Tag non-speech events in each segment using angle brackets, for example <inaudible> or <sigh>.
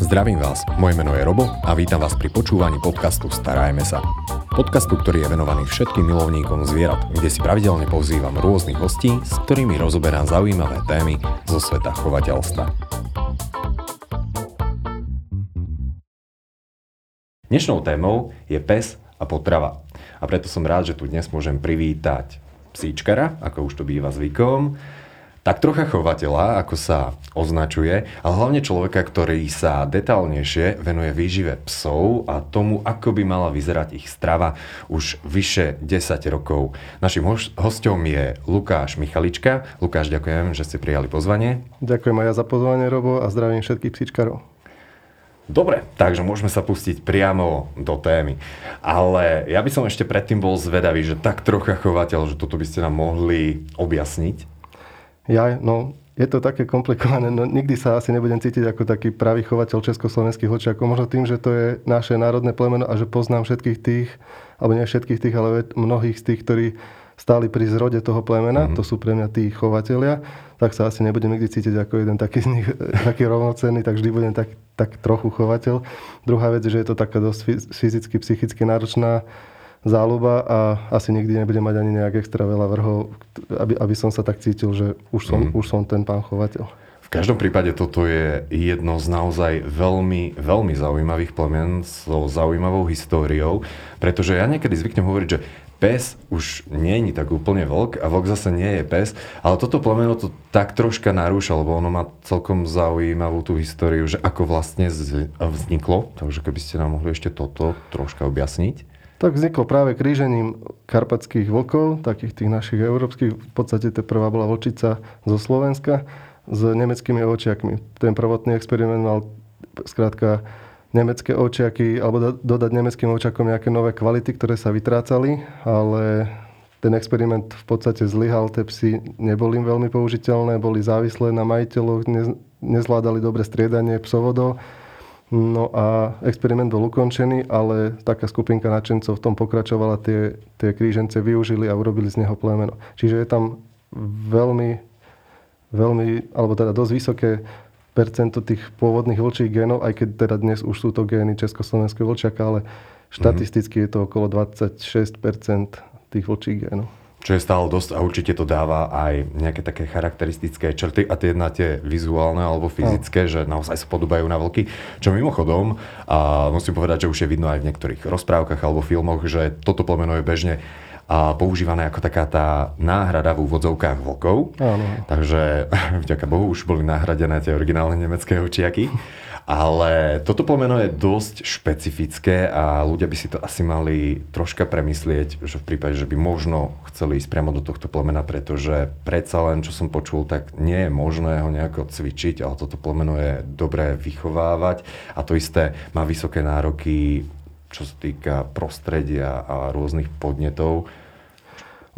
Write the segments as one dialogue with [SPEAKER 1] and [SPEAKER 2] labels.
[SPEAKER 1] Zdravím vás, moje meno je Robo a vítam vás pri počúvaní podcastu Starajme sa. Podcastu, ktorý je venovaný všetkým milovníkom zvierat, kde si pravidelne pozývam rôznych hostí, s ktorými rozoberám zaujímavé témy zo sveta chovateľstva. Dnešnou témou je pes a potrava. A preto som rád, že tu dnes môžem privítať psíčkara, ako už to býva zvykom, tak trocha chovateľa, ako sa označuje, ale hlavne človeka, ktorý sa detálnejšie venuje výžive psov a tomu, ako by mala vyzerať ich strava už vyše 10 rokov. Našim hostom je Lukáš Michalička. Lukáš, ďakujem, že ste prijali pozvanie.
[SPEAKER 2] Ďakujem aj ja za pozvanie, Robo, a zdravím všetkých psíčkarov.
[SPEAKER 1] Dobre, takže môžeme sa pustiť priamo do témy. Ale ja by som ešte predtým bol zvedavý, že tak trocha chovateľ, že toto by ste nám mohli objasniť.
[SPEAKER 2] Ja, no, je to také komplikované, no nikdy sa asi nebudem cítiť ako taký pravý chovateľ československých hočiakov. Možno tým, že to je naše národné plemeno a že poznám všetkých tých, alebo nie všetkých tých, ale mnohých z tých, ktorí stáli pri zrode toho plemena, mm-hmm. to sú pre mňa tí chovateľia, tak sa asi nebudem nikdy cítiť ako jeden taký z nich, <laughs> taký rovnocenný, tak vždy budem tak, tak trochu chovateľ. Druhá vec že je to taká dosť fyzicky, psychicky náročná záľuba a asi nikdy nebudem mať ani nejak extra veľa vrhov, aby, aby som sa tak cítil, že už som, mm. už som ten pán chovateľ.
[SPEAKER 1] V každom prípade toto je jedno z naozaj veľmi, veľmi zaujímavých plemen so zaujímavou históriou, pretože ja niekedy zvyknem hovoriť, že pes už nie je tak úplne vlk a vlk zase nie je pes, ale toto plemeno to tak troška narúša, lebo ono má celkom zaujímavú tú históriu, že ako vlastne vzniklo, takže keby ste nám mohli ešte toto troška objasniť.
[SPEAKER 2] Tak vzniklo práve krížením karpatských vlkov, takých tých našich európskych. V podstate tá prvá bola vlčica zo Slovenska s nemeckými očiakmi. Ten prvotný experiment mal skrátka nemecké očiaky, alebo dodať nemeckým očiakom nejaké nové kvality, ktoré sa vytrácali, ale ten experiment v podstate zlyhal, tie psy neboli veľmi použiteľné, boli závislé na majiteľoch, nezvládali dobre striedanie psovodov No a experiment bol ukončený, ale taká skupinka nadšencov v tom pokračovala, tie, tie krížence využili a urobili z neho plemeno. Čiže je tam veľmi, veľmi, alebo teda dosť vysoké percento tých pôvodných vlčích genov, aj keď teda dnes už sú to gény československého vlčiaka, ale štatisticky je to okolo 26% tých vlčích genov
[SPEAKER 1] čo je stále dosť a určite to dáva aj nejaké také charakteristické črty a tie jedna tie vizuálne alebo fyzické, no. že naozaj sa podobajú na vlky. Čo mimochodom, a musím povedať, že už je vidno aj v niektorých rozprávkach alebo filmoch, že toto plemeno je bežne a používané ako taká tá náhrada v úvodzovkách vlkov. Áno. Takže <laughs> vďaka Bohu už boli nahradené tie originálne nemecké očiaky. Ale toto plemeno je dosť špecifické a ľudia by si to asi mali troška premyslieť, že v prípade, že by možno chceli ísť priamo do tohto plemena, pretože predsa len, čo som počul, tak nie je možné ho nejako cvičiť, ale toto plemeno je dobré vychovávať a to isté má vysoké nároky, čo sa týka prostredia a rôznych podnetov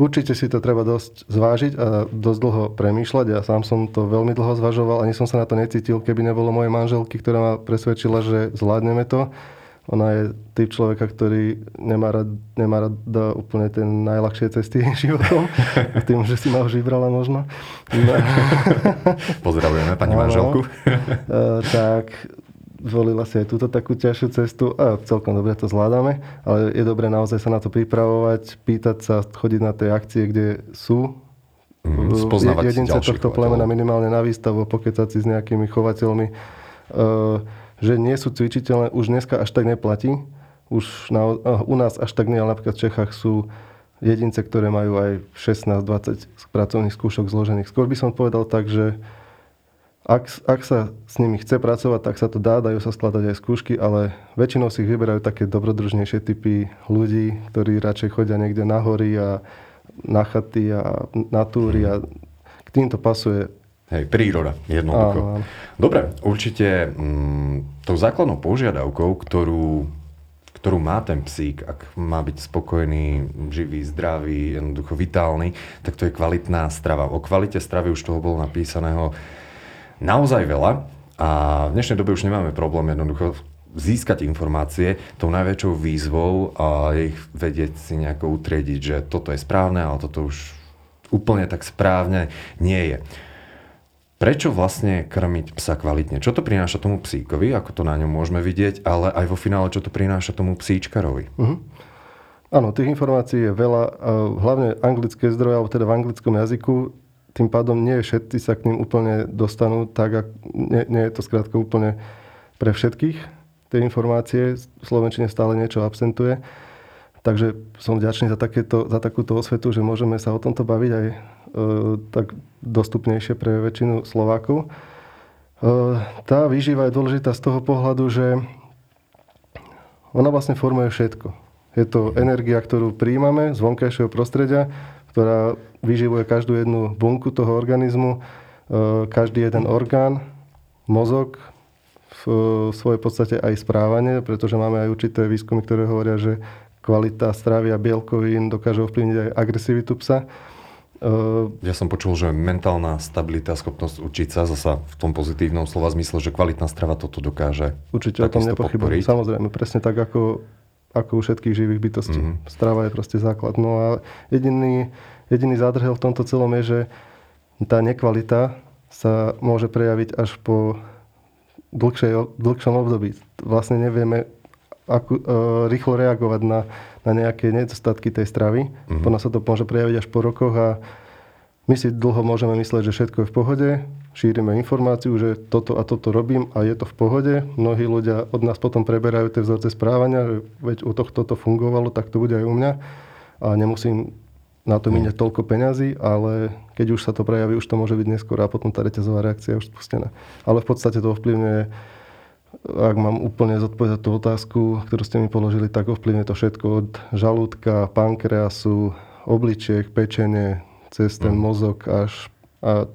[SPEAKER 2] Určite si to treba dosť zvážiť a dosť dlho premýšľať. Ja sám som to veľmi dlho zvažoval, ani som sa na to necítil, keby nebolo mojej manželky, ktorá ma presvedčila, že zvládneme to. Ona je typ človeka, ktorý nemá rád, nemá rád úplne tie najľahšie cesty životom. <laughs> Tým, že si ma už vybrala možno. No. <laughs>
[SPEAKER 1] Pozdravujeme pani manželku.
[SPEAKER 2] Uh, tak zvolila si aj túto takú ťažšiu cestu a celkom dobre to zvládame, ale je dobré naozaj sa na to pripravovať, pýtať sa, chodiť na tie akcie, kde sú
[SPEAKER 1] mm, spoznávať
[SPEAKER 2] jedince tohto plemena minimálne na výstavu, pokecať si s nejakými chovateľmi, e, že nie sú cvičiteľné, už dneska až tak neplatí. Už na, u nás až tak nie, ale napríklad v Čechách sú jedince, ktoré majú aj 16-20 pracovných skúšok zložených. Skôr by som povedal tak, že ak, ak sa s nimi chce pracovať, tak sa to dá, dajú sa skladať aj skúšky, ale väčšinou si ich vyberajú také dobrodružnejšie typy ľudí, ktorí radšej chodia niekde na hory a na chaty a na túry a k týmto pasuje
[SPEAKER 1] Hej, príroda, jednoducho. Áno. Dobre, určite mm, tou základnou požiadavkou, ktorú, ktorú má ten psík, ak má byť spokojný, živý, zdravý, jednoducho vitálny, tak to je kvalitná strava. O kvalite stravy už toho bolo napísaného naozaj veľa a v dnešnej dobe už nemáme problém jednoducho získať informácie, tou najväčšou výzvou a ich vedieť si nejako utriediť, že toto je správne, ale toto už úplne tak správne nie je. Prečo vlastne krmiť psa kvalitne? Čo to prináša tomu psíkovi, ako to na ňom môžeme vidieť, ale aj vo finále, čo to prináša tomu psíčkarovi? Uh-huh.
[SPEAKER 2] Áno, tých informácií je veľa, hlavne anglické zdroje, alebo teda v anglickom jazyku, tým pádom nie všetci sa k ním úplne dostanú, tak nie, nie je to skrátka úplne pre všetkých. Tie informácie, v Slovenčine stále niečo absentuje. Takže som vďačný za, takéto, za takúto osvetu, že môžeme sa o tomto baviť aj E, tak dostupnejšie pre väčšinu Slovákov. E, tá výživa je dôležitá z toho pohľadu, že ona vlastne formuje všetko. Je to energia, ktorú príjmame z vonkajšieho prostredia, ktorá vyživuje každú jednu bunku toho organizmu, e, každý jeden orgán, mozog, v svojej podstate aj správanie, pretože máme aj určité výskumy, ktoré hovoria, že kvalita stravy a bielkovín dokáže ovplyvniť aj agresivitu psa.
[SPEAKER 1] Uh, ja som počul, že mentálna stabilita, schopnosť učiť sa zasa v tom pozitívnom slova zmysle, že kvalitná strava toto dokáže.
[SPEAKER 2] Určite o tom nepochybujem. Samozrejme, presne tak ako, ako u všetkých živých bytostí. Mm-hmm. Strava je proste základ. No a jediný, jediný zádrhel v tomto celom je, že tá nekvalita sa môže prejaviť až po dlhšej, dlhšom období. Vlastne nevieme ako, uh, rýchlo reagovať na, na nejaké nedostatky tej stravy. Mm-hmm. Potom sa to môže prejaviť až po rokoch a my si dlho môžeme mysleť, že všetko je v pohode, šírime informáciu, že toto a toto robím a je to v pohode. Mnohí ľudia od nás potom preberajú tie vzorce správania, že veď u tohto to fungovalo, tak to bude aj u mňa a nemusím na to míňať toľko peňazí, ale keď už sa to prejaví, už to môže byť neskôr a potom tá reťazová reakcia je už spustená. Ale v podstate to ovplyvňuje ak mám úplne zodpovedať tú otázku, ktorú ste mi položili, tak ovplyvne to všetko od žalúdka, pankreasu, obličiek, pečenie, cez ten mm. mozog až a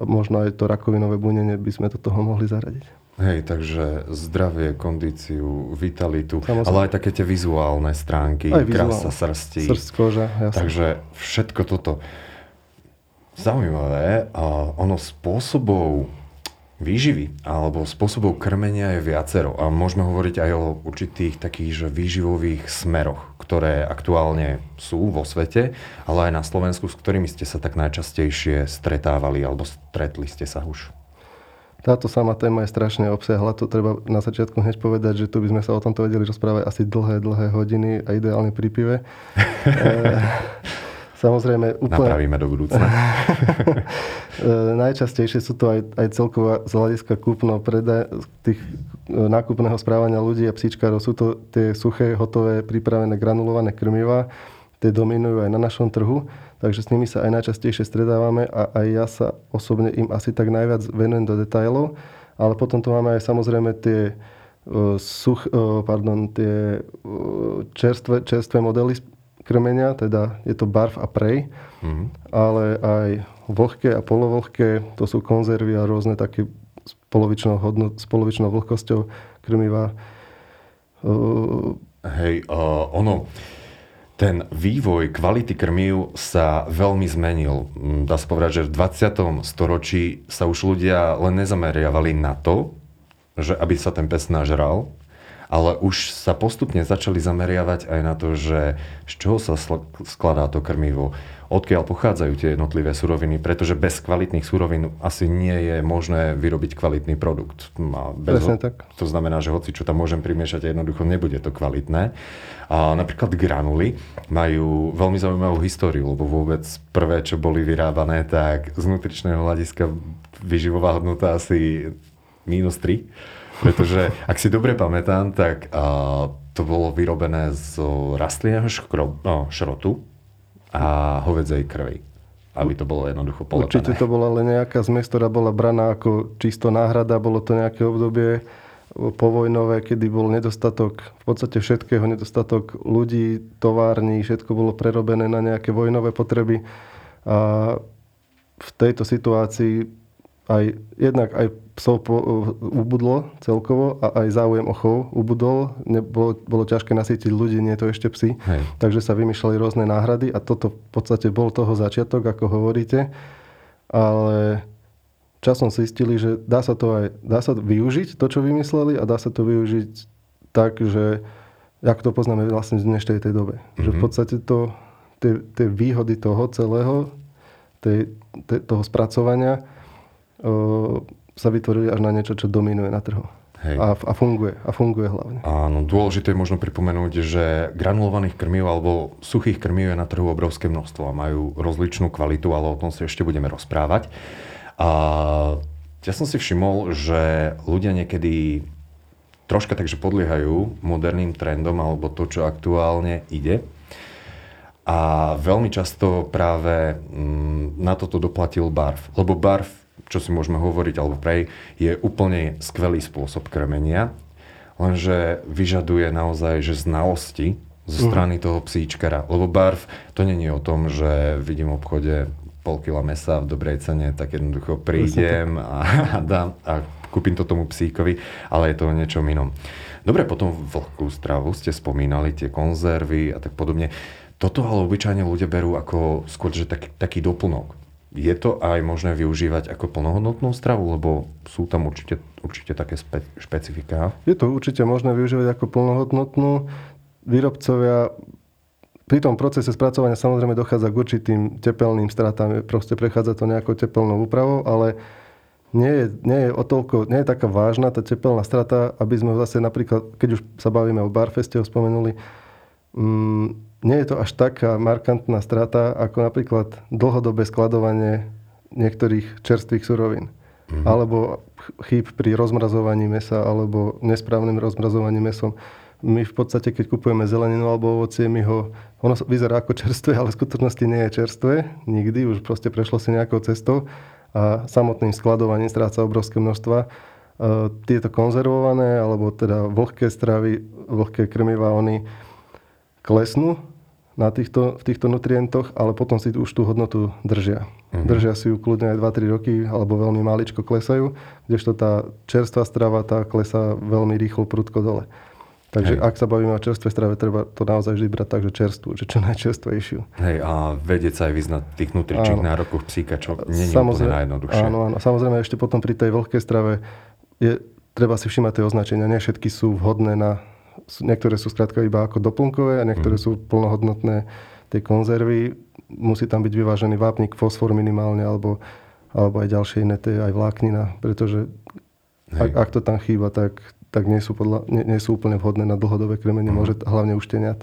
[SPEAKER 2] možno aj to rakovinové bunenie by sme do toho mohli zaradiť.
[SPEAKER 1] Hej, takže zdravie, kondíciu, vitalitu, Samozrejme. ale aj také tie vizuálne stránky, aj krása srsti.
[SPEAKER 2] Srst, koža, jasne.
[SPEAKER 1] Takže všetko toto. Zaujímavé, a ono spôsobov výživy alebo spôsobov krmenia je viacero a môžeme hovoriť aj o určitých takých že výživových smeroch, ktoré aktuálne sú vo svete, ale aj na Slovensku, s ktorými ste sa tak najčastejšie stretávali alebo stretli ste sa už.
[SPEAKER 2] Táto sama téma je strašne obsiahla, to treba na začiatku hneď povedať, že tu by sme sa o tomto vedeli rozprávať asi dlhé, dlhé hodiny a ideálne pri pive. <laughs> Samozrejme,
[SPEAKER 1] úplne... Napravíme do budúcna. <laughs>
[SPEAKER 2] E, najčastejšie sú to aj, aj celková z hľadiska kúpno predaj, tých e, nákupného správania ľudí a psíčkárov. Sú to tie suché, hotové, pripravené granulované krmiva. Tie dominujú aj na našom trhu, takže s nimi sa aj najčastejšie stredávame a aj ja sa osobne im asi tak najviac venujem do detajlov. Ale potom tu máme aj samozrejme tie e, such, pardon, tie čerstvé, čerstvé modely krmenia, teda je to barv a prej, mm-hmm. ale aj vlhké a polovlhké, to sú konzervy a rôzne také s polovičnou, hodnot, s polovičnou vlhkosťou krmiva.
[SPEAKER 1] Hej, uh, ono, ten vývoj kvality krmiv sa veľmi zmenil. Dá sa povedať, že v 20. storočí sa už ľudia len nezameriavali na to, že aby sa ten pes nažral, ale už sa postupne začali zameriavať aj na to, že z čoho sa skladá to krmivo, odkiaľ pochádzajú tie jednotlivé suroviny, pretože bez kvalitných surovín asi nie je možné vyrobiť kvalitný produkt.
[SPEAKER 2] A bez Presne ho- tak.
[SPEAKER 1] To znamená, že hoci čo tam môžem primiešať, jednoducho nebude to kvalitné. A napríklad granuly majú veľmi zaujímavú históriu, lebo vôbec prvé, čo boli vyrábané, tak z nutričného hľadiska vyživová hodnota asi minus 3 pretože, ak si dobre pamätám, tak uh, to bolo vyrobené z rastlinného škro, no, šrotu a hovedzej krvi. Aby to bolo jednoducho polepené.
[SPEAKER 2] Určite to bola len nejaká zmes, ktorá bola braná ako čisto náhrada. Bolo to nejaké obdobie povojnové, kedy bol nedostatok v podstate všetkého, nedostatok ľudí, tovární, všetko bolo prerobené na nejaké vojnové potreby. A v tejto situácii aj, jednak aj psov po, ubudlo celkovo a aj záujem o chov ubudol. Nebolo, bolo ťažké nasýtiť ľudí, nie to ešte psy. Hej. Takže sa vymýšľali rôzne náhrady a toto v podstate bol toho začiatok, ako hovoríte. Ale časom zistili, že dá sa to aj dá sa využiť, to, čo vymysleli a dá sa to využiť tak, že ako to poznáme vlastne v dnešnej tej dobe. Mm-hmm. Že v mhm. podstate to, tie, tie výhody toho celého, tej, tej, toho spracovania sa vytvorili až na niečo, čo dominuje na trhu. Hej. A, a funguje. A funguje hlavne.
[SPEAKER 1] Áno, dôležité je možno pripomenúť, že granulovaných krmív alebo suchých krmív je na trhu obrovské množstvo a majú rozličnú kvalitu, ale o tom si ešte budeme rozprávať. A ja som si všimol, že ľudia niekedy troška takže podliehajú moderným trendom alebo to, čo aktuálne ide. A veľmi často práve mm, na toto doplatil barv. Lebo barv čo si môžeme hovoriť, alebo prej, je úplne skvelý spôsob krmenia, lenže vyžaduje naozaj že znalosti zo mhm. strany toho psíčkara. Lebo barv, to není o tom, že vidím v obchode pol kila mesa v dobrej cene, tak jednoducho prídem a, <laughs> a dám a kúpim to tomu psíkovi, ale je to o niečom inom. Dobre, potom vlhkú stravu ste spomínali, tie konzervy a tak podobne. Toto ale obyčajne ľudia berú ako skôr, že taký, taký doplnok je to aj možné využívať ako plnohodnotnú stravu, lebo sú tam určite, určite také spe, špecifiká?
[SPEAKER 2] Je to určite možné využívať ako plnohodnotnú. Výrobcovia pri tom procese spracovania samozrejme dochádza k určitým tepelným stratám, proste prechádza to nejakou tepelnou úpravou, ale nie je, nie je o toľko, nie je taká vážna tá tepelná strata, aby sme zase napríklad, keď už sa bavíme o Barfeste, ho spomenuli, mm, nie je to až taká markantná strata, ako napríklad dlhodobé skladovanie niektorých čerstvých surovín. Mm-hmm. Alebo chýb pri rozmrazovaní mesa, alebo nesprávnym rozmrazovaní mesom. My v podstate, keď kupujeme zeleninu alebo ovocie, my ho, ono vyzerá ako čerstvé, ale v skutočnosti nie je čerstvé. Nikdy, už proste prešlo si nejakou cestou a samotným skladovaním stráca obrovské množstva. E, tieto konzervované, alebo teda vlhké stravy, vlhké krmiva, oni klesnú na týchto, v týchto nutrientoch, ale potom si už tú hodnotu držia. Mm-hmm. Držia si ju kľudne aj 2-3 roky, alebo veľmi maličko klesajú, kdežto tá čerstvá strava tá klesá veľmi rýchlo, prudko dole. Takže Hej. ak sa bavíme o čerstvej strave, treba to naozaj vždy brať tak, že čerstvú, že čo najčerstvejšiu.
[SPEAKER 1] Hej, a vedieť sa aj vyznať tých nutričných nárokoch psíka, čo nie je úplne najjednoduchšie.
[SPEAKER 2] Áno, áno. Samozrejme ešte potom pri tej vlhkej strave je, treba si všimať tie označenia. Nie všetky sú vhodné na niektoré sú skrátka iba ako doplnkové a niektoré mm. sú plnohodnotné tie konzervy. Musí tam byť vyvážený vápnik, fosfor minimálne, alebo, alebo aj ďalšie iné, tie, aj vláknina, pretože ak, ak to tam chýba, tak, tak nie, sú podľa, nie, nie sú úplne vhodné na dlhodobé krmenie, mm. môže hlavne teniat.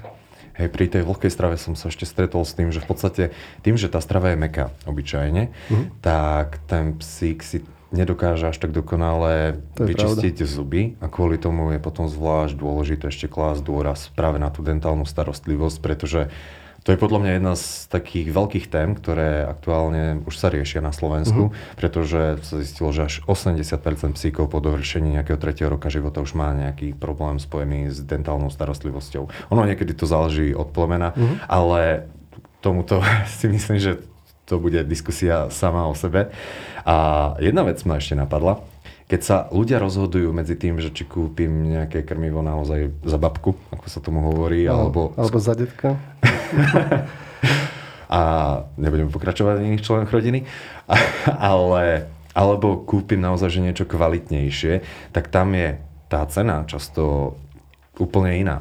[SPEAKER 1] Hej, pri tej vlhkej strave som sa ešte stretol s tým, že v podstate tým, že tá strava je meká obyčajne, mm. tak ten psík si nedokáže až tak dokonale vyčistiť pravda. zuby a kvôli tomu je potom zvlášť dôležité ešte klásť dôraz práve na tú dentálnu starostlivosť, pretože to je podľa mňa jedna z takých veľkých tém, ktoré aktuálne už sa riešia na Slovensku, uh-huh. pretože sa zistilo, že až 80% psíkov po dovršení nejakého tretieho roka života už má nejaký problém spojený s dentálnou starostlivosťou. Ono niekedy to záleží od plemena, uh-huh. ale tomuto <laughs> si myslím, že to bude diskusia sama o sebe. A jedna vec ma ešte napadla. Keď sa ľudia rozhodujú medzi tým, že či kúpim nejaké krmivo naozaj za babku, ako sa tomu hovorí,
[SPEAKER 2] no,
[SPEAKER 1] alebo...
[SPEAKER 2] Alebo za detka. <laughs>
[SPEAKER 1] a nebudem pokračovať v iných členoch rodiny. <laughs> ale, alebo kúpim naozaj že niečo kvalitnejšie, tak tam je tá cena často úplne iná.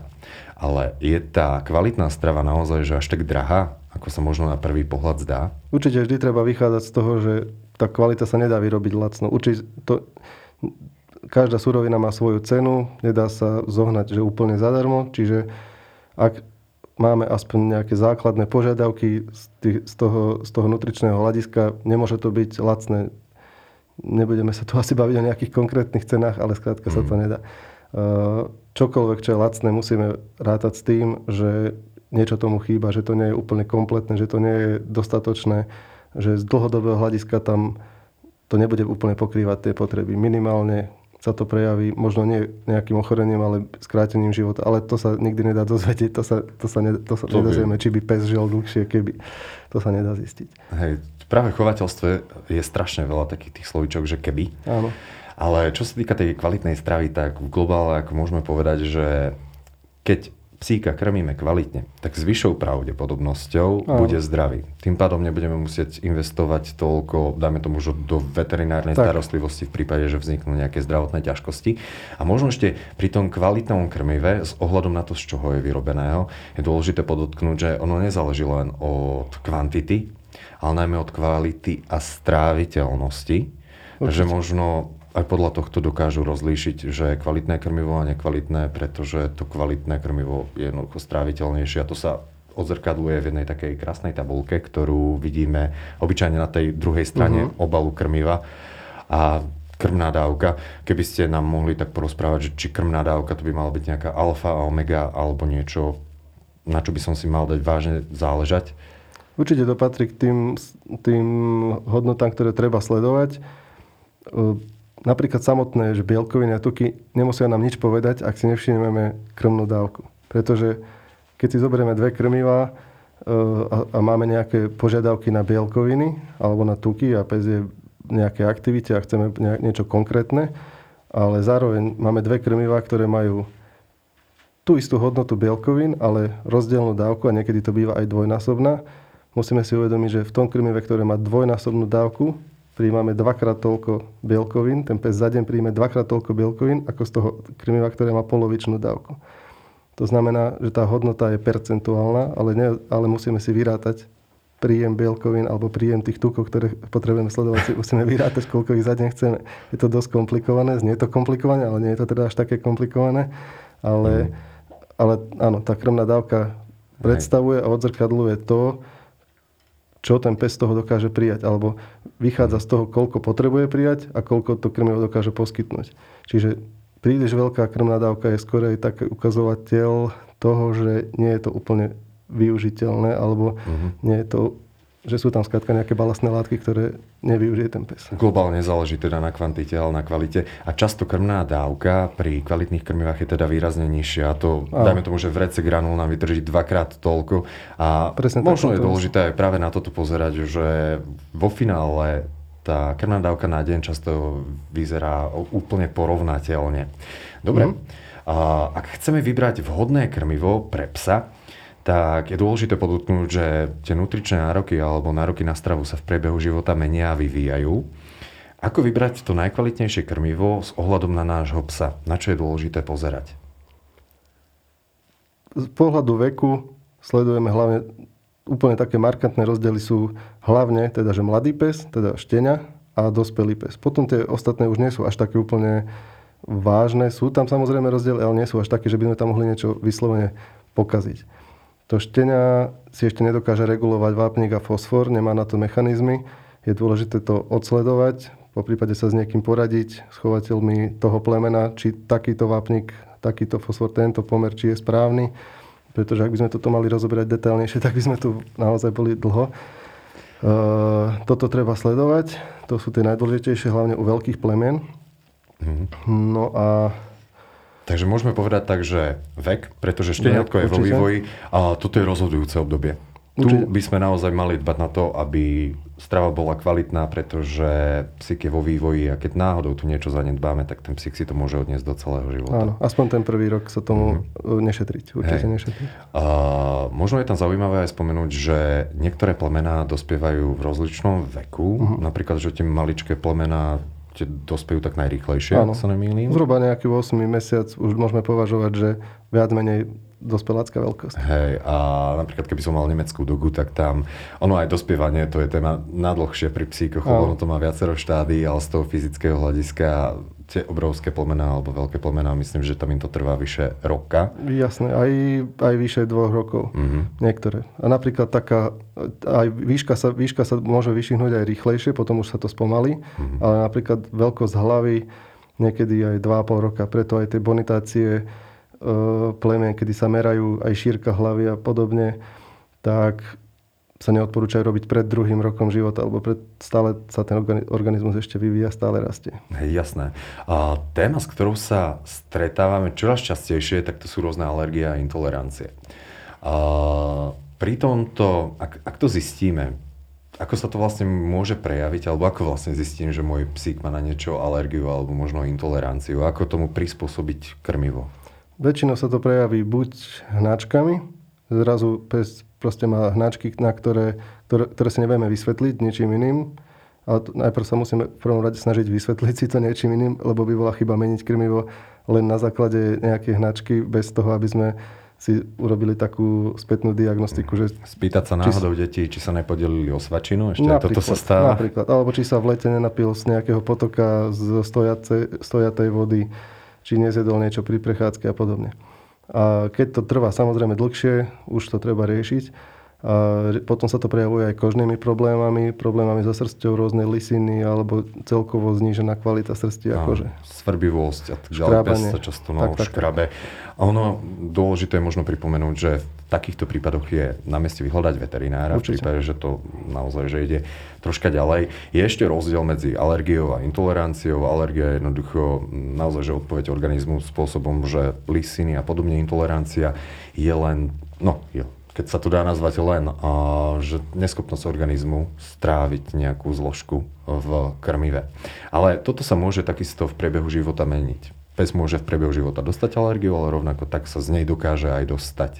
[SPEAKER 1] Ale je tá kvalitná strava naozaj že až tak drahá, ako sa možno na prvý pohľad zdá?
[SPEAKER 2] Určite vždy treba vychádzať z toho, že tá kvalita sa nedá vyrobiť lacno. Určite to, každá surovina má svoju cenu, nedá sa zohnať, že úplne zadarmo, čiže ak máme aspoň nejaké základné požiadavky z, tých, z, toho, z toho nutričného hľadiska, nemôže to byť lacné. Nebudeme sa tu <laughs> asi baviť o nejakých konkrétnych cenách, ale skrátka mm. sa to nedá. Čokoľvek, čo je lacné, musíme rátať s tým, že niečo tomu chýba, že to nie je úplne kompletné, že to nie je dostatočné, že z dlhodobého hľadiska tam to nebude úplne pokrývať tie potreby. Minimálne sa to prejaví možno nie nejakým ochorením, ale skrátením života. Ale to sa nikdy nedá dozvedieť, to sa, to sa, ne, to sa to nedozvieme, či by pes žil dlhšie, keby. To sa nedá zistiť.
[SPEAKER 1] Hej, práve v chovateľstve je strašne veľa takých tých slovíčok, že keby.
[SPEAKER 2] Áno.
[SPEAKER 1] Ale čo sa týka tej kvalitnej stravy, tak v globále ako môžeme povedať, že keď psíka krmíme kvalitne, tak s vyššou pravdepodobnosťou Áno. bude zdravý. Tým pádom nebudeme musieť investovať toľko, dajme tomu, že do veterinárnej tak. starostlivosti v prípade, že vzniknú nejaké zdravotné ťažkosti. A možno ešte pri tom kvalitnom krmive, s ohľadom na to, z čoho je vyrobeného, je dôležité podotknúť, že ono nezáleží len od kvantity, ale najmä od kvality a stráviteľnosti Určite. Že možno aj podľa tohto dokážu rozlíšiť, že je kvalitné krmivo a nekvalitné, pretože to kvalitné krmivo je jednoducho stráviteľnejšie a to sa odzrkadluje v jednej takej krásnej tabulke, ktorú vidíme obyčajne na tej druhej strane uh-huh. obalu krmiva. A krmná dávka. Keby ste nám mohli tak porozprávať, že či krmná dávka to by mala byť nejaká alfa a omega alebo niečo, na čo by som si mal dať vážne záležať?
[SPEAKER 2] Určite to patrí k tým, tým hodnotám, ktoré treba sledovať. Napríklad samotné že bielkoviny a tuky nemusia nám nič povedať, ak si nevšimneme krmnú dávku. Pretože keď si zoberieme dve krmivá e, a máme nejaké požiadavky na bielkoviny alebo na tuky a pes je nejaké aktivite a chceme niečo konkrétne, ale zároveň máme dve krmivá, ktoré majú tú istú hodnotu bielkovín, ale rozdielnú dávku a niekedy to býva aj dvojnásobná. Musíme si uvedomiť, že v tom krmive, ktoré má dvojnásobnú dávku, príjmame dvakrát toľko bielkovín, ten pes za deň príjme dvakrát toľko bielkovín, ako z toho krmiva, ktoré má polovičnú dávku. To znamená, že tá hodnota je percentuálna, ale, ne, ale musíme si vyrátať príjem bielkovín alebo príjem tých tukov, ktoré potrebujeme sledovať, si musíme vyrátať, koľko ich za deň chceme. Je to dosť komplikované, znie to komplikované, ale nie je to teda až také komplikované. Ale, mm. ale áno, tá krmná dávka predstavuje a odzrkadluje to, čo ten pes toho dokáže prijať, alebo vychádza z toho, koľko potrebuje prijať a koľko to krmivo dokáže poskytnúť. Čiže príliš veľká krmná dávka je skôr aj taký ukazovateľ toho, že nie je to úplne využiteľné, alebo uh-huh. nie je to že sú tam skrátka nejaké balastné látky, ktoré nevyužije ten pes.
[SPEAKER 1] Globálne záleží teda na kvantite, ale na kvalite. A často krmná dávka pri kvalitných krmivách je teda výrazne nižšia. A to, a. dajme tomu, že v rece granul nám vydrží dvakrát toľko. A Presne možno je dôležité aj práve na toto pozerať, že vo finále tá krmná dávka na deň často vyzerá úplne porovnateľne. Dobre, mm. a ak chceme vybrať vhodné krmivo pre psa, tak je dôležité podotknúť, že tie nutričné nároky alebo nároky na stravu sa v priebehu života menia a vyvíjajú. Ako vybrať to najkvalitnejšie krmivo s ohľadom na nášho psa? Na čo je dôležité pozerať?
[SPEAKER 2] Z pohľadu veku sledujeme hlavne úplne také markantné rozdiely sú hlavne teda, že mladý pes, teda štenia a dospelý pes. Potom tie ostatné už nie sú až také úplne vážne. Sú tam samozrejme rozdiely, ale nie sú až také, že by sme tam mohli niečo vyslovene pokaziť. To štenia si ešte nedokáže regulovať vápnik a fosfor, nemá na to mechanizmy. Je dôležité to odsledovať, po prípade sa s niekým poradiť, s chovateľmi toho plemena, či takýto vápnik, takýto fosfor, tento pomer, či je správny. Pretože ak by sme toto mali rozoberať detailnejšie, tak by sme tu naozaj boli dlho. Uh, toto treba sledovať. To sú tie najdôležitejšie, hlavne u veľkých plemien. Mm-hmm. No a
[SPEAKER 1] Takže môžeme povedať tak, že vek, pretože šteniatko je vo vývoji a toto je rozhodujúce obdobie. Určite. Tu by sme naozaj mali dbať na to, aby strava bola kvalitná, pretože psík je vo vývoji a keď náhodou tu niečo zanedbáme, tak ten psík si to môže odniesť do celého života.
[SPEAKER 2] Áno, aspoň ten prvý rok sa tomu mm. nešetriť. Určite Hej. nešetriť.
[SPEAKER 1] A možno je tam zaujímavé aj spomenúť, že niektoré plemená dospievajú v rozličnom veku. Uh-huh. Napríklad, že tie maličké plemená tie dospejú tak najrýchlejšie, ak sa nemýlim.
[SPEAKER 2] Zhruba nejaký 8 mesiac už môžeme považovať, že viac menej dospelácká veľkosť.
[SPEAKER 1] Hej, a napríklad keby som mal nemeckú dugu, tak tam, ono aj dospievanie, to je téma nadlhšie pri psíkoch, ono to má viacero štádií, ale z toho fyzického hľadiska tie obrovské plemená alebo veľké plemená, myslím, že tam im to trvá vyše roka.
[SPEAKER 2] Jasné, aj, aj vyše dvoch rokov. Mm-hmm. Niektoré. A napríklad taká, aj výška sa, výška sa môže vyšihnúť aj rýchlejšie, potom už sa to spomalí, mm-hmm. ale napríklad veľkosť hlavy niekedy aj 2,5 roka, preto aj tie bonitácie e, plemien, kedy sa merajú aj šírka hlavy a podobne, tak sa neodporúčajú robiť pred druhým rokom života, alebo pred, stále sa ten organizmus ešte vyvíja, stále rastie.
[SPEAKER 1] Hej, jasné. A téma, s ktorou sa stretávame čoraz častejšie, tak to sú rôzne alergie a intolerancie. A pri tomto, ak, ak to zistíme, ako sa to vlastne môže prejaviť, alebo ako vlastne zistím, že môj psík má na niečo alergiu alebo možno intoleranciu? Ako tomu prispôsobiť krmivo?
[SPEAKER 2] Väčšinou sa to prejaví buď hnačkami, zrazu pes proste má hnačky, na ktoré, ktoré, ktoré si nevieme vysvetliť ničím iným. Ale to, najprv sa musíme v prvom rade snažiť vysvetliť si to niečím iným, lebo by bola chyba meniť krmivo len na základe nejakej hnačky, bez toho, aby sme si urobili takú spätnú diagnostiku. Že
[SPEAKER 1] Spýtať sa náhodou či, deti, či sa nepodelili o svačinu, ešte toto sa stáva.
[SPEAKER 2] Napríklad, alebo či sa v lete nenapil z nejakého potoka z stojace, stojatej vody, či nezjedol niečo pri prechádzke a podobne. A keď to trvá samozrejme dlhšie, už to treba riešiť a potom sa to prejavuje aj kožnými problémami, problémami so srsťou, rôzne lisiny alebo celkovo znížená kvalita srsti a kože.
[SPEAKER 1] Svrbivosť a tak ďalej, pes sa často no, tak, tak, škrabe. A ono dôležité je možno pripomenúť, že v takýchto prípadoch je na mieste vyhľadať veterinára, Určite. v prípade, že to naozaj že ide troška ďalej. Je ešte rozdiel medzi alergiou a intoleranciou. Alergia je jednoducho naozaj že odpoveď organizmu spôsobom, že lisiny a podobne intolerancia je len, no, je keď sa to dá nazvať len, a, že neschopnosť organizmu stráviť nejakú zložku v krmive. Ale toto sa môže takisto v priebehu života meniť. Pes môže v priebehu života dostať alergiu, ale rovnako tak sa z nej dokáže aj dostať.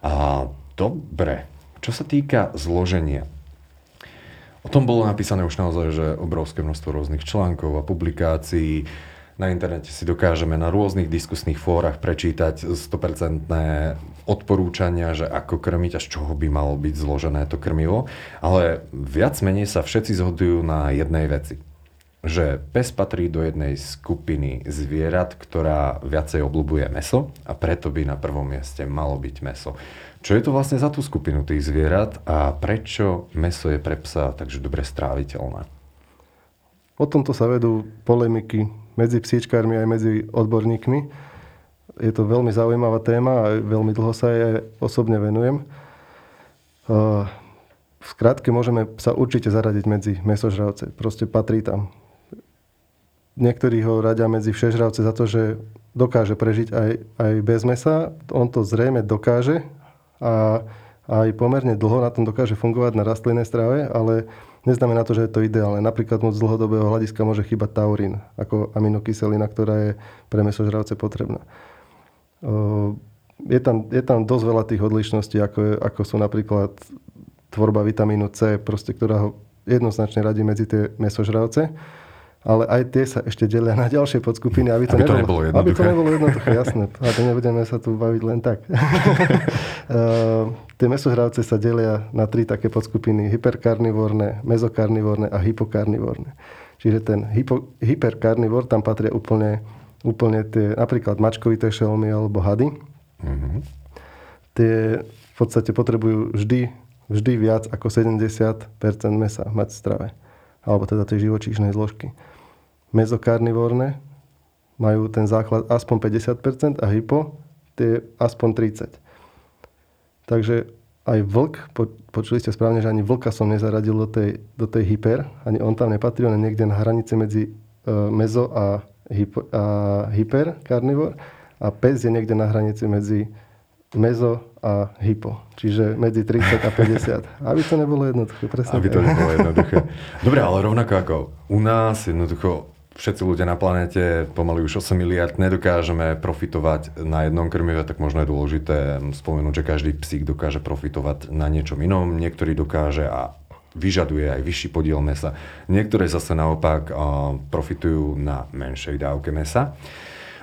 [SPEAKER 1] A, dobre, čo sa týka zloženia. O tom bolo napísané už naozaj, že obrovské množstvo rôznych článkov a publikácií na internete si dokážeme na rôznych diskusných fórach prečítať 100% odporúčania, že ako krmiť a z čoho by malo byť zložené to krmivo. Ale viac menej sa všetci zhodujú na jednej veci. Že pes patrí do jednej skupiny zvierat, ktorá viacej obľúbuje meso a preto by na prvom mieste malo byť meso. Čo je to vlastne za tú skupinu tých zvierat a prečo meso je pre psa takže dobre stráviteľné?
[SPEAKER 2] O tomto sa vedú polemiky medzi psíčkármi aj medzi odborníkmi. Je to veľmi zaujímavá téma a veľmi dlho sa jej osobne venujem. V skratke môžeme sa určite zaradiť medzi mesožravce. Proste patrí tam. Niektorí ho radia medzi všežravce za to, že dokáže prežiť aj, aj bez mesa. On to zrejme dokáže a aj pomerne dlho na tom dokáže fungovať na rastlinnej strave, ale Neznamená to, že je to ideálne. Napríklad z dlhodobého hľadiska môže chýbať taurín ako aminokyselina, ktorá je pre mesožravce potrebná. Je tam, je tam dosť veľa tých odlišností, ako, je, ako sú napríklad tvorba vitamínu C, proste, ktorá ho jednoznačne radí medzi tie mesožravce ale aj tie sa ešte delia na ďalšie podskupiny, aby to,
[SPEAKER 1] aby to nebolo, nebolo
[SPEAKER 2] Aby to nebolo jednoduché, jasné. A to nebudeme sa tu baviť len tak. uh, <laughs> tie mesohravce sa delia na tri také podskupiny. Hyperkarnivorné, mezokarnivorné a hypokarnivorné. Čiže ten hypo, hyperkarnivor, tam patria úplne, úplne tie napríklad mačkovité šelmy alebo hady. Mm-hmm. Tie v podstate potrebujú vždy, vždy viac ako 70% mesa mať v strave. Alebo teda tej živočíšnej zložky mezokarnivórne majú ten základ aspoň 50% a hypo tie aspoň 30%. Takže aj vlk, po, počuli ste správne, že ani vlka som nezaradil do tej, do tej hyper, ani on tam nepatrí, on je niekde na hranici medzi uh, mezo a, hypo, a hyper karnivor a pes je niekde na hranici medzi mezo a hypo. Čiže medzi 30 a 50. <laughs> Aby to nebolo jednoduché. Presne
[SPEAKER 1] Aby to nebolo jednoduché. <laughs> Dobre, ale rovnako ako u nás jednoducho všetci ľudia na planete, pomaly už 8 miliard, nedokážeme profitovať na jednom krmive, tak možno je dôležité spomenúť, že každý psík dokáže profitovať na niečom inom. Niektorý dokáže a vyžaduje aj vyšší podiel mesa. Niektoré zase naopak profitujú na menšej dávke mesa.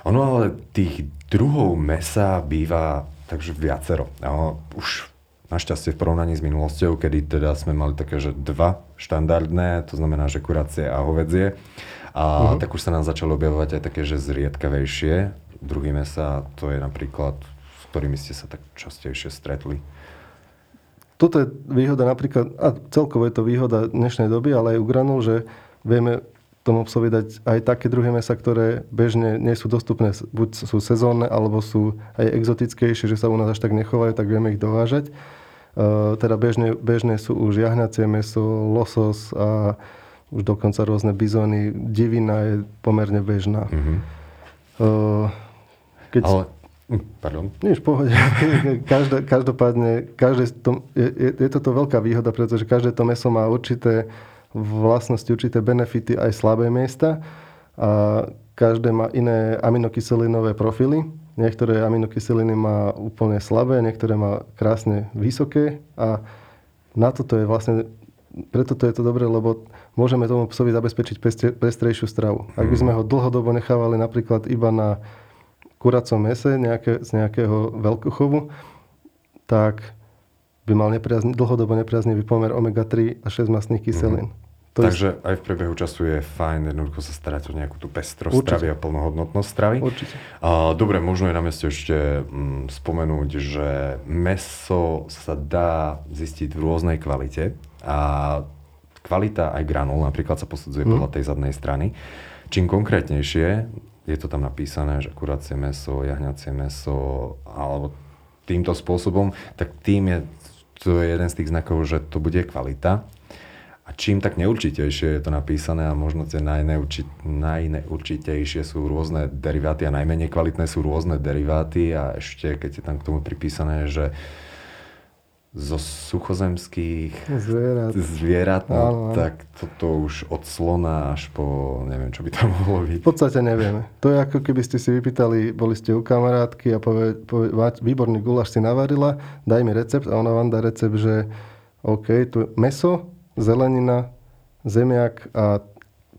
[SPEAKER 1] Ono ale tých druhov mesa býva takže viacero. Už našťastie v porovnaní s minulosťou, kedy teda sme mali také, že dva štandardné, to znamená, že kuracie a hovedzie, a uh-huh. tak už sa nám začalo objavovať aj také, že zriedkavejšie druhy mesa, to je napríklad, s ktorými ste sa tak častejšie stretli.
[SPEAKER 2] Toto je výhoda napríklad, a celkovo je to výhoda dnešnej doby, ale aj u granul, že vieme tomu psovi dať aj také druhy mesa, ktoré bežne nie sú dostupné, buď sú sezónne, alebo sú aj exotickejšie, že sa u nás až tak nechovajú, tak vieme ich dovážať. Uh, teda bežne, bežne sú už jahňacie meso, losos a už dokonca rôzne bizóny. Divina je pomerne bežná. Mm-hmm.
[SPEAKER 1] keď... Ale... Hm, pardon.
[SPEAKER 2] Nie, v pohode. <laughs> Každé, každopádne, každé to, je, je, je toto veľká výhoda, pretože každé to meso má určité vlastnosti, určité benefity aj slabé miesta a každé má iné aminokyselinové profily. Niektoré aminokyseliny má úplne slabé, niektoré má krásne vysoké a na toto je vlastne preto to je to dobré, lebo môžeme tomu psovi zabezpečiť pestrejšiu stravu. Ak by sme ho dlhodobo nechávali napríklad iba na kuracom mese nejaké, z nejakého veľkochovu, tak by mal nepriazný, dlhodobo nepriaznivý pomer omega-3 a 6 masných kyselín. Mm-hmm.
[SPEAKER 1] To Takže je... aj v priebehu času je fajn jednoducho sa starať o nejakú tú pestrosť stravy a plnohodnotnosť stravy.
[SPEAKER 2] Určite.
[SPEAKER 1] A, dobre, možno je na mieste ešte mm, spomenúť, že meso sa dá zistiť v rôznej kvalite a kvalita aj granul napríklad sa posudzuje mm. podľa tej zadnej strany. Čím konkrétnejšie, je to tam napísané, že kuracie meso, jahňacie meso alebo týmto spôsobom, tak tým je, to je jeden z tých znakov, že to bude kvalita. A čím tak neurčitejšie je to napísané a možno tie najneurči, najneurčitejšie sú rôzne deriváty a najmenej kvalitné sú rôzne deriváty a ešte keď je tam k tomu pripísané, že zo suchozemských
[SPEAKER 2] zvierat,
[SPEAKER 1] zvierat no, tak toto už od slona až po, neviem, čo by tam mohlo byť.
[SPEAKER 2] V podstate nevieme. To je ako keby ste si vypýtali, boli ste u kamarátky a povie, povie výborný guláš si navarila, daj mi recept a ona vám dá recept, že OK, tu meso, zelenina, zemiak a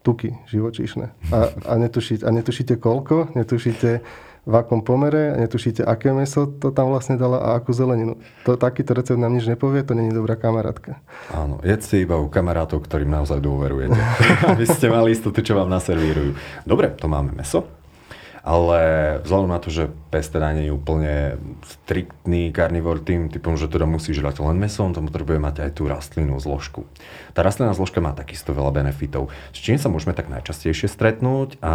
[SPEAKER 2] tuky živočíšne. A, a, netušíte, a netušíte koľko, netušíte v akom pomere, netušíte, aké meso to tam vlastne dala a akú zeleninu. To, takýto recept nám nič nepovie, to není dobrá kamarátka.
[SPEAKER 1] Áno, jedzte iba u kamarátov, ktorým naozaj dôverujete. <laughs> Aby ste mali istotu, čo vám naservírujú. Dobre, to máme meso ale vzhľadom na to, že pes teda nie je úplne striktný karnivor tým typom, že teda musí žrať len meso, on tam potrebuje mať aj tú rastlinnú zložku. Tá rastlinná zložka má takisto veľa benefitov. S čím sa môžeme tak najčastejšie stretnúť a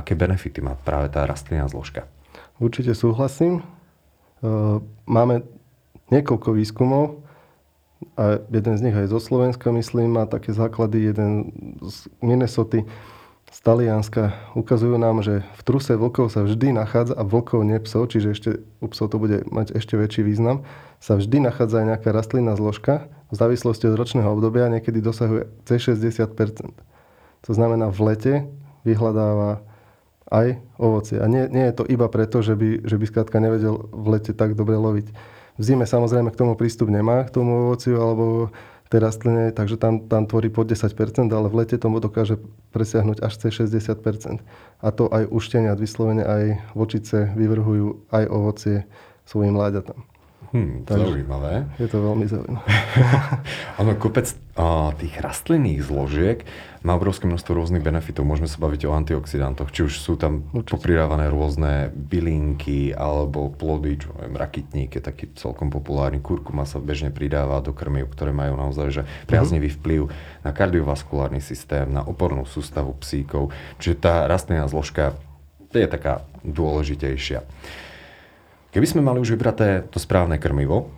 [SPEAKER 1] aké benefity má práve tá rastlinná zložka?
[SPEAKER 2] Určite súhlasím. Máme niekoľko výskumov, a jeden z nich aj zo Slovenska, myslím, má také základy, jeden z Minnesota, z Talianska ukazujú nám, že v truse vlkov sa vždy nachádza, a vlkov nie psov, čiže ešte u psov to bude mať ešte väčší význam, sa vždy nachádza aj nejaká rastlinná zložka, v závislosti od ročného obdobia niekedy dosahuje C60%. To znamená, v lete vyhľadáva aj ovocie. A nie, nie je to iba preto, že by, že by skrátka nevedel v lete tak dobre loviť. V zime samozrejme k tomu prístup nemá, k tomu ovociu alebo tej rastline, takže tam, tam tvorí pod 10%, ale v lete tomu dokáže presiahnuť až cez 60%. A to aj uštenia, vyslovene aj vočice vyvrhujú aj ovocie svojim mláďatám.
[SPEAKER 1] Hmm, zaujímavé.
[SPEAKER 2] Je to veľmi zaujímavé. <laughs>
[SPEAKER 1] ono, kopec a, tých rastlinných zložiek má obrovské množstvo rôznych benefitov. Môžeme sa baviť o antioxidantoch, či už sú tam Určite. popridávané rôzne bylinky alebo plody, čo viem, rakitník je taký celkom populárny. Kurkuma sa bežne pridáva do krmiv, ktoré majú naozaj že priaznivý mm-hmm. vplyv na kardiovaskulárny systém, na opornú sústavu psíkov. Čiže tá rastlinná zložka je taká dôležitejšia. Keby sme mali už vybraté to správne krmivo,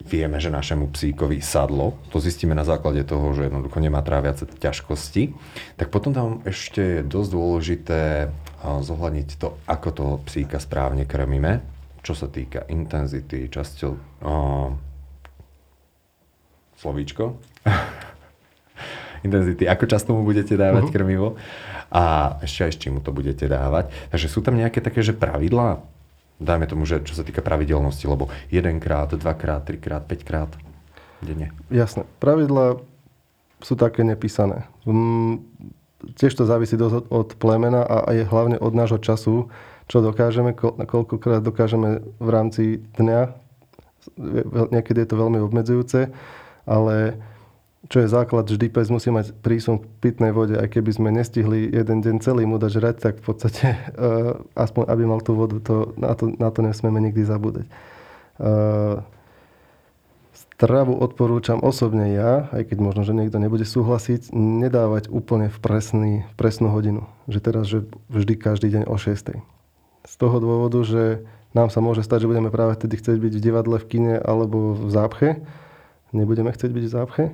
[SPEAKER 1] vieme, že našemu psíkovi sadlo, to zistíme na základe toho, že jednoducho nemá tráviace ťažkosti, tak potom tam ešte je dosť dôležité zohľadniť to, ako toho psíka správne krmíme, čo sa týka intenzity, časťou... Oh, slovíčko. <laughs> intenzity, ako často mu budete dávať uh-huh. krmivo a ešte aj s čím mu to budete dávať. Takže sú tam nejaké také, že pravidlá, dajme tomu, že čo sa týka pravidelnosti, lebo jedenkrát, dvakrát, trikrát, päťkrát denne.
[SPEAKER 2] Jasné. Pravidla sú také nepísané. Mm, tiež to závisí dosť od plemena a je hlavne od nášho času, čo dokážeme, koľkokrát dokážeme v rámci dňa. Niekedy je to veľmi obmedzujúce, ale čo je základ, vždy pes musí mať prísun k pitnej vode. Aj keby sme nestihli jeden deň celý mu dať žrať, tak v podstate uh, <laughs> aspoň aby mal tú vodu, to, na, to, na to nesmieme nikdy zabúdať. Uh, stravu odporúčam osobne ja, aj keď možno, že niekto nebude súhlasiť, nedávať úplne v, presný, presnú hodinu. Že teraz, že vždy každý deň o 6. Z toho dôvodu, že nám sa môže stať, že budeme práve vtedy chcieť byť v divadle, v kine alebo v zápche nebudeme chcieť byť v zápche,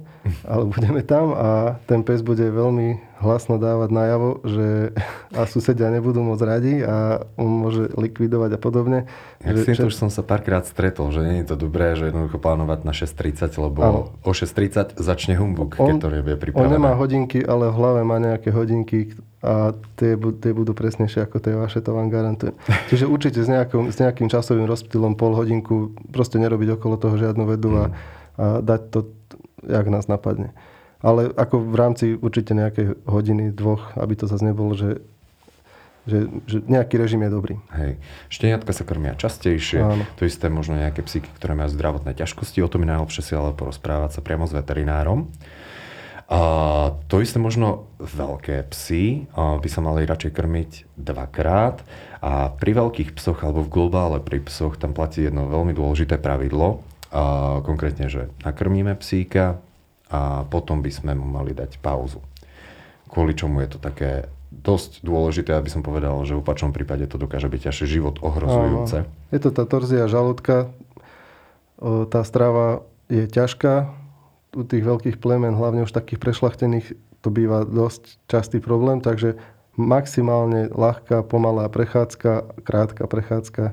[SPEAKER 2] ale budeme tam a ten pes bude veľmi hlasno dávať najavo, že a susedia nebudú môcť radi a on môže likvidovať a podobne.
[SPEAKER 1] Ja že, že... už som sa párkrát stretol, že nie je to dobré, že jednoducho plánovať na 6.30, lebo ano. o 6.30 začne humbuk, on, keď to nevie pripravené.
[SPEAKER 2] On nemá hodinky, ale v hlave má nejaké hodinky a tie, tie budú presnejšie ako tie vaše, to vám garantujem. <laughs> Čiže určite s, nejakým, s nejakým časovým rozptýlom pol hodinku proste nerobiť okolo toho žiadnu vedu a mm a dať to, jak nás napadne. Ale ako v rámci určite nejakej hodiny, dvoch, aby to zase nebolo, že že, že nejaký režim je dobrý.
[SPEAKER 1] Hej. Šteniatka sa krmia častejšie, Áno. to isté možno nejaké psyky, ktoré majú zdravotné ťažkosti, o tom je najlepšie si ale porozprávať sa priamo s veterinárom. A to isté možno veľké psy by sa mali radšej krmiť dvakrát a pri veľkých psoch alebo v globále pri psoch tam platí jedno veľmi dôležité pravidlo, a konkrétne, že nakrmíme psíka a potom by sme mu mali dať pauzu. Kvôli čomu je to také dosť dôležité, aby som povedal, že v opačnom prípade to dokáže byť až život ohrozujúce.
[SPEAKER 2] Áno. Je to tá torzia žalúdka, tá strava je ťažká, u tých veľkých plemen, hlavne už takých prešlachtených, to býva dosť častý problém, takže maximálne ľahká, pomalá prechádzka, krátka prechádzka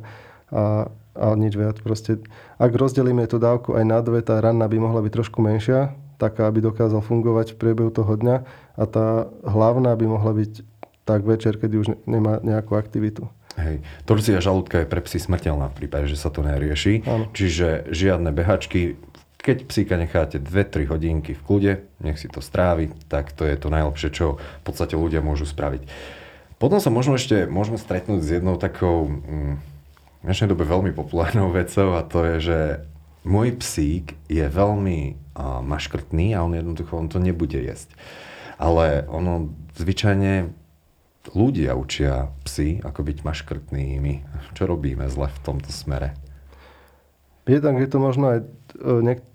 [SPEAKER 2] a, a nič viac. Proste, ak rozdelíme tú dávku aj na dve, tá ranna by mohla byť trošku menšia, taká, aby dokázal fungovať v priebehu toho dňa a tá hlavná by mohla byť tak večer, keď už nemá nejakú aktivitu.
[SPEAKER 1] Hej. Torzia žalúdka je pre psy smrteľná v prípade, že sa to nerieši. Áno. Čiže žiadne behačky. Keď psíka necháte 2-3 hodinky v kľude, nech si to strávi, tak to je to najlepšie, čo v podstate ľudia môžu spraviť. Potom sa možno ešte môžeme stretnúť s jednou takou mm, v dnešnej dobe veľmi populárnou vecou a to je, že môj psík je veľmi uh, maškrtný a on jednoducho on to nebude jesť. Ale ono zvyčajne ľudia učia psy, ako byť maškrtnými. Čo robíme zle v tomto smere?
[SPEAKER 2] tak je to možno aj e, niek-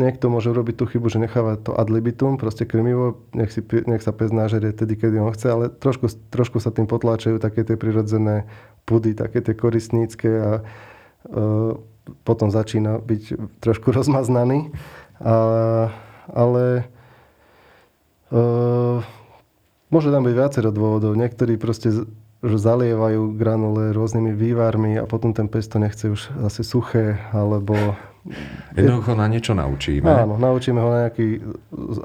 [SPEAKER 2] niekto môže robiť tú chybu, že necháva to ad libitum, proste krmivo, nech, si, nech sa pes nážerie tedy, kedy on chce, ale trošku, trošku sa tým potláčajú také tie prirodzené pudy, také tie koristnícke a uh, potom začína byť trošku <laughs> rozmaznaný. A, ale uh, môže tam byť viacero dôvodov. Niektorí proste že zalievajú granule rôznymi vývarmi a potom ten pes to nechce už zase suché, alebo...
[SPEAKER 1] Jednoducho na niečo naučíme.
[SPEAKER 2] Áno, naučíme ho na nejaký,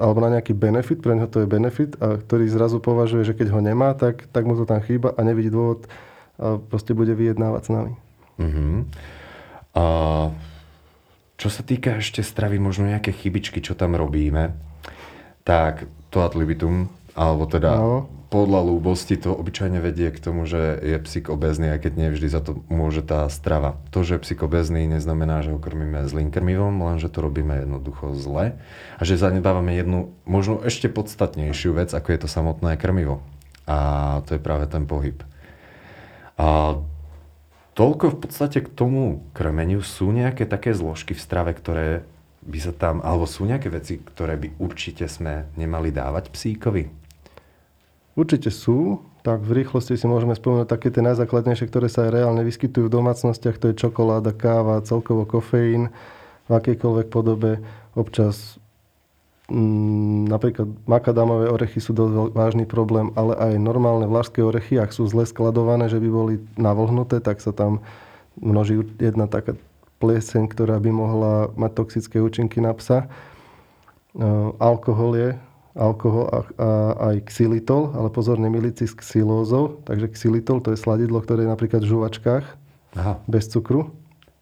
[SPEAKER 2] alebo na nejaký benefit, pre neho to je benefit, a ktorý zrazu považuje, že keď ho nemá, tak, tak mu to tam chýba a nevidí dôvod a proste bude vyjednávať s nami. Uh-huh.
[SPEAKER 1] A čo sa týka ešte stravy, možno nejaké chybičky, čo tam robíme, tak to ad libitum, alebo teda no. podľa lúbosti to obyčajne vedie k tomu, že je psík obezný, aj keď nevždy za to môže tá strava. To, že je psík obezný, neznamená, že ho krmíme zlým krmivom, len že to robíme jednoducho zle a že zanedbávame jednu možno ešte podstatnejšiu vec, ako je to samotné krmivo. A to je práve ten pohyb. A toľko v podstate k tomu krmeniu. Sú nejaké také zložky v strave, ktoré by sa tam, alebo sú nejaké veci, ktoré by určite sme nemali dávať psíkovi?
[SPEAKER 2] Určite sú. Tak v rýchlosti si môžeme spomenúť také tie najzákladnejšie, ktoré sa aj reálne vyskytujú v domácnostiach. To je čokoláda, káva, celkovo kofeín v akejkoľvek podobe. Občas Mm, napríklad makadamové orechy sú dosť vážny problém, ale aj normálne vlašské orechy, ak sú zle skladované, že by boli navlhnuté, tak sa tam množí jedna taká pleseň, ktorá by mohla mať toxické účinky na psa. Uh, alkohol je, alkohol a, a aj xylitol, ale pozor, nemiliť si s xylózou. Takže xylitol to je sladidlo, ktoré je napríklad v žuvačkách, Aha. bez cukru.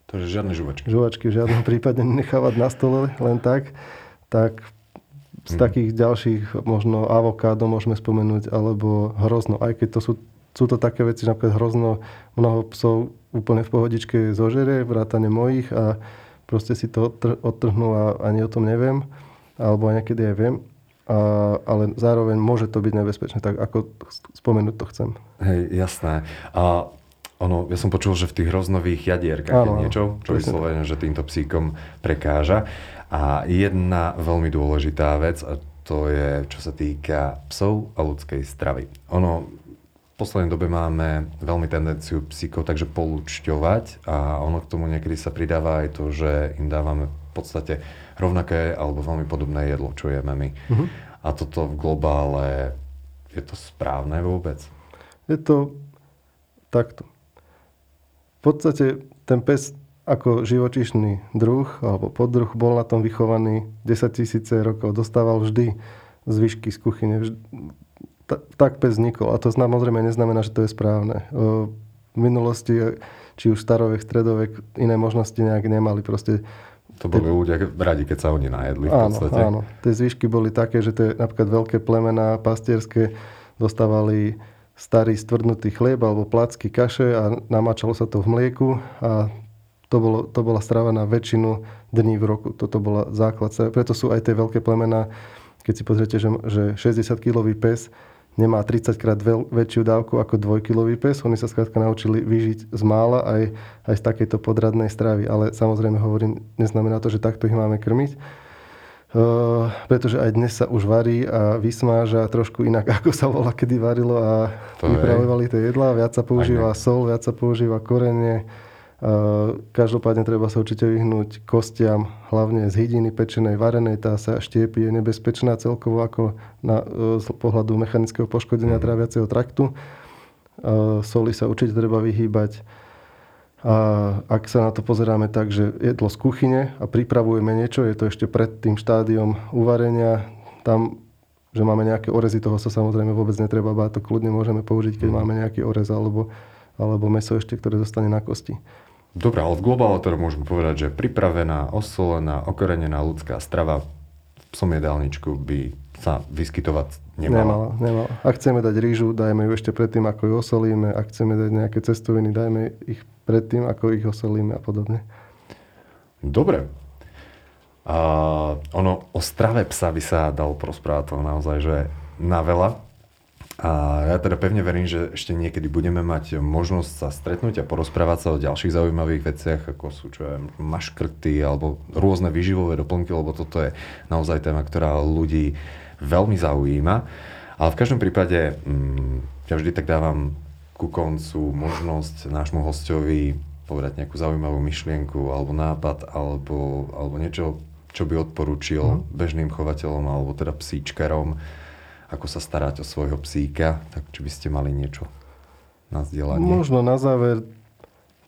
[SPEAKER 1] Takže žiadne žuvačky.
[SPEAKER 2] Žuvačky v žiadnom prípade nechávať na stole len tak. Tak z takých ďalších, možno avokádo môžeme spomenúť, alebo hrozno. Aj keď to sú, sú to také veci, napríklad hrozno mnoho psov úplne v pohodičke zožere, vrátane mojich a proste si to odtrhnú a ani o tom neviem. Alebo niekedy aj viem. A, ale zároveň môže to byť nebezpečné, tak ako spomenúť to chcem.
[SPEAKER 1] Hej, jasné. A ono, ja som počul, že v tých hroznových jadierkách je niečo, čo vyslovene, že týmto psíkom prekáža. A jedna veľmi dôležitá vec, a to je, čo sa týka psov a ľudskej stravy. Ono, v poslednej dobe máme veľmi tendenciu psíkov takže polúčťovať a ono k tomu niekedy sa pridáva aj to, že im dávame v podstate rovnaké alebo veľmi podobné jedlo, čo jeme my. Uh-huh. A toto v globále, je to správne vôbec?
[SPEAKER 2] Je to takto. V podstate ten pes ako živočišný druh alebo poddruh bol na tom vychovaný 10 tisíce rokov. Dostával vždy zvyšky z kuchyne. Vždy, tak pes vznikol. A to samozrejme neznamená, že to je správne. V minulosti, či už starovek, stredovek, iné možnosti nejak nemali. Proste
[SPEAKER 1] to boli ľudia radi, keď sa oni najedli v
[SPEAKER 2] podstate. Áno, Tie zvyšky boli také, že tie napríklad veľké plemená pastierské dostávali starý stvrdnutý chlieb alebo placky kaše a namáčalo sa to v mlieku a to, bolo, to bola strava na väčšinu dní v roku. Toto bola základ. Preto sú aj tie veľké plemená, keď si pozriete, že, že 60-kilový pes nemá 30 krát veľ, väčšiu dávku ako dvojkilový pes. Oni sa skrátka naučili vyžiť z mála aj, aj z takejto podradnej stravy. Ale samozrejme hovorím, neznamená to, že takto ich máme krmiť. Uh, pretože aj dnes sa už varí a vysmáža trošku inak, <laughs> ako sa volá, kedy varilo a to vypravovali tie jedlá. Viac sa používa sol, viac sa používa korenie. Každopádne treba sa určite vyhnúť kostiam, hlavne z hydiny pečenej, varenej. Tá sa štiepi, je nebezpečná celkovo ako na, uh, z pohľadu mechanického poškodenia mm. tráviaceho traktu. Soli sa určite treba vyhýbať a ak sa na to pozeráme tak, že jedlo z kuchyne a pripravujeme niečo, je to ešte pred tým štádiom uvarenia, tam, že máme nejaké orezy, toho sa samozrejme vôbec netreba báť, to kľudne môžeme použiť, keď mhm. máme nejaký orez alebo, alebo meso ešte, ktoré zostane na kosti.
[SPEAKER 1] Dobre, ale v globále teda môžeme povedať, že pripravená, osolená, okorenená ľudská strava v psom jedálničku by sa vyskytovať nemala.
[SPEAKER 2] Nemala, nemala. Ak chceme dať rýžu, dajme ju ešte predtým, ako ju osolíme. Ak chceme dať nejaké cestoviny, dajme ich predtým, ako ich osolíme a podobne.
[SPEAKER 1] Dobre. A ono, o strave psa by sa dalo prosprávať to naozaj, že na veľa. A ja teda pevne verím, že ešte niekedy budeme mať možnosť sa stretnúť a porozprávať sa o ďalších zaujímavých veciach, ako sú čo ja, maškrty alebo rôzne výživové doplnky, lebo toto je naozaj téma, ktorá ľudí veľmi zaujíma. Ale v každom prípade mm, ja vždy tak dávam ku koncu možnosť nášmu hostovi povedať nejakú zaujímavú myšlienku alebo nápad alebo, alebo niečo, čo by odporúčil mm. bežným chovateľom alebo teda psíčkarom, ako sa starať o svojho psíka, tak či by ste mali niečo na zdieľanie?
[SPEAKER 2] Možno na záver,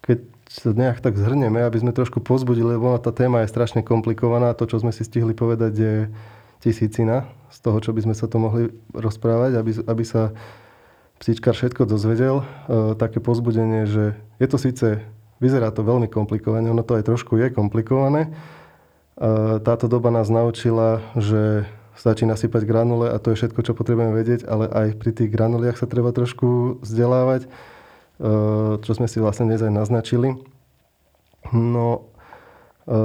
[SPEAKER 2] keď sa nejak tak zhrneme, aby sme trošku pozbudili, lebo tá téma je strašne komplikovaná. To, čo sme si stihli povedať, je tisícina z toho, čo by sme sa to mohli rozprávať, aby, aby sa psíčkar všetko dozvedel. E, také pozbudenie, že je to síce, vyzerá to veľmi komplikovane, ono to aj trošku je komplikované. E, táto doba nás naučila, že stačí nasypať granule a to je všetko, čo potrebujeme vedieť, ale aj pri tých granuliach sa treba trošku vzdelávať, e, čo sme si vlastne dnes aj naznačili. No, e,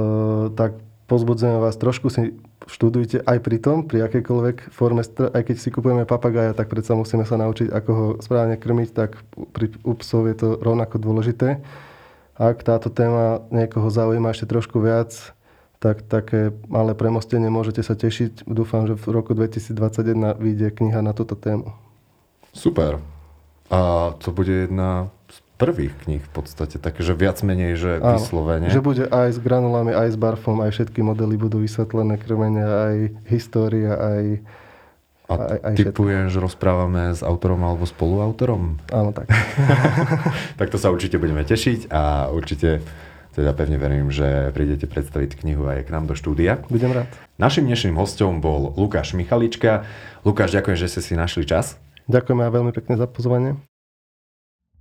[SPEAKER 2] tak pozbudzujem vás, trošku si študujte aj pri tom, pri akejkoľvek forme, aj keď si kupujeme papagaja, tak predsa musíme sa naučiť, ako ho správne krmiť, tak pri u psov je to rovnako dôležité. Ak táto téma niekoho zaujíma ešte trošku viac, tak také malé premostenie môžete sa tešiť. Dúfam, že v roku 2021 vyjde kniha na túto tému.
[SPEAKER 1] Super. A to bude jedna prvých kníh v podstate, takže viac menej, že Áno, vyslovene.
[SPEAKER 2] Že bude aj s granulami, aj s barfom, aj všetky modely budú vysvetlené, krmenia, aj história, aj
[SPEAKER 1] a aj, aj typujem, že rozprávame s autorom alebo spoluautorom?
[SPEAKER 2] Áno, tak. <laughs>
[SPEAKER 1] tak to sa určite budeme tešiť a určite teda pevne verím, že prídete predstaviť knihu aj k nám do štúdia.
[SPEAKER 2] Budem rád.
[SPEAKER 1] Našim dnešným hostom bol Lukáš Michalička. Lukáš, ďakujem, že ste si našli čas.
[SPEAKER 2] Ďakujem a veľmi pekne za pozvanie.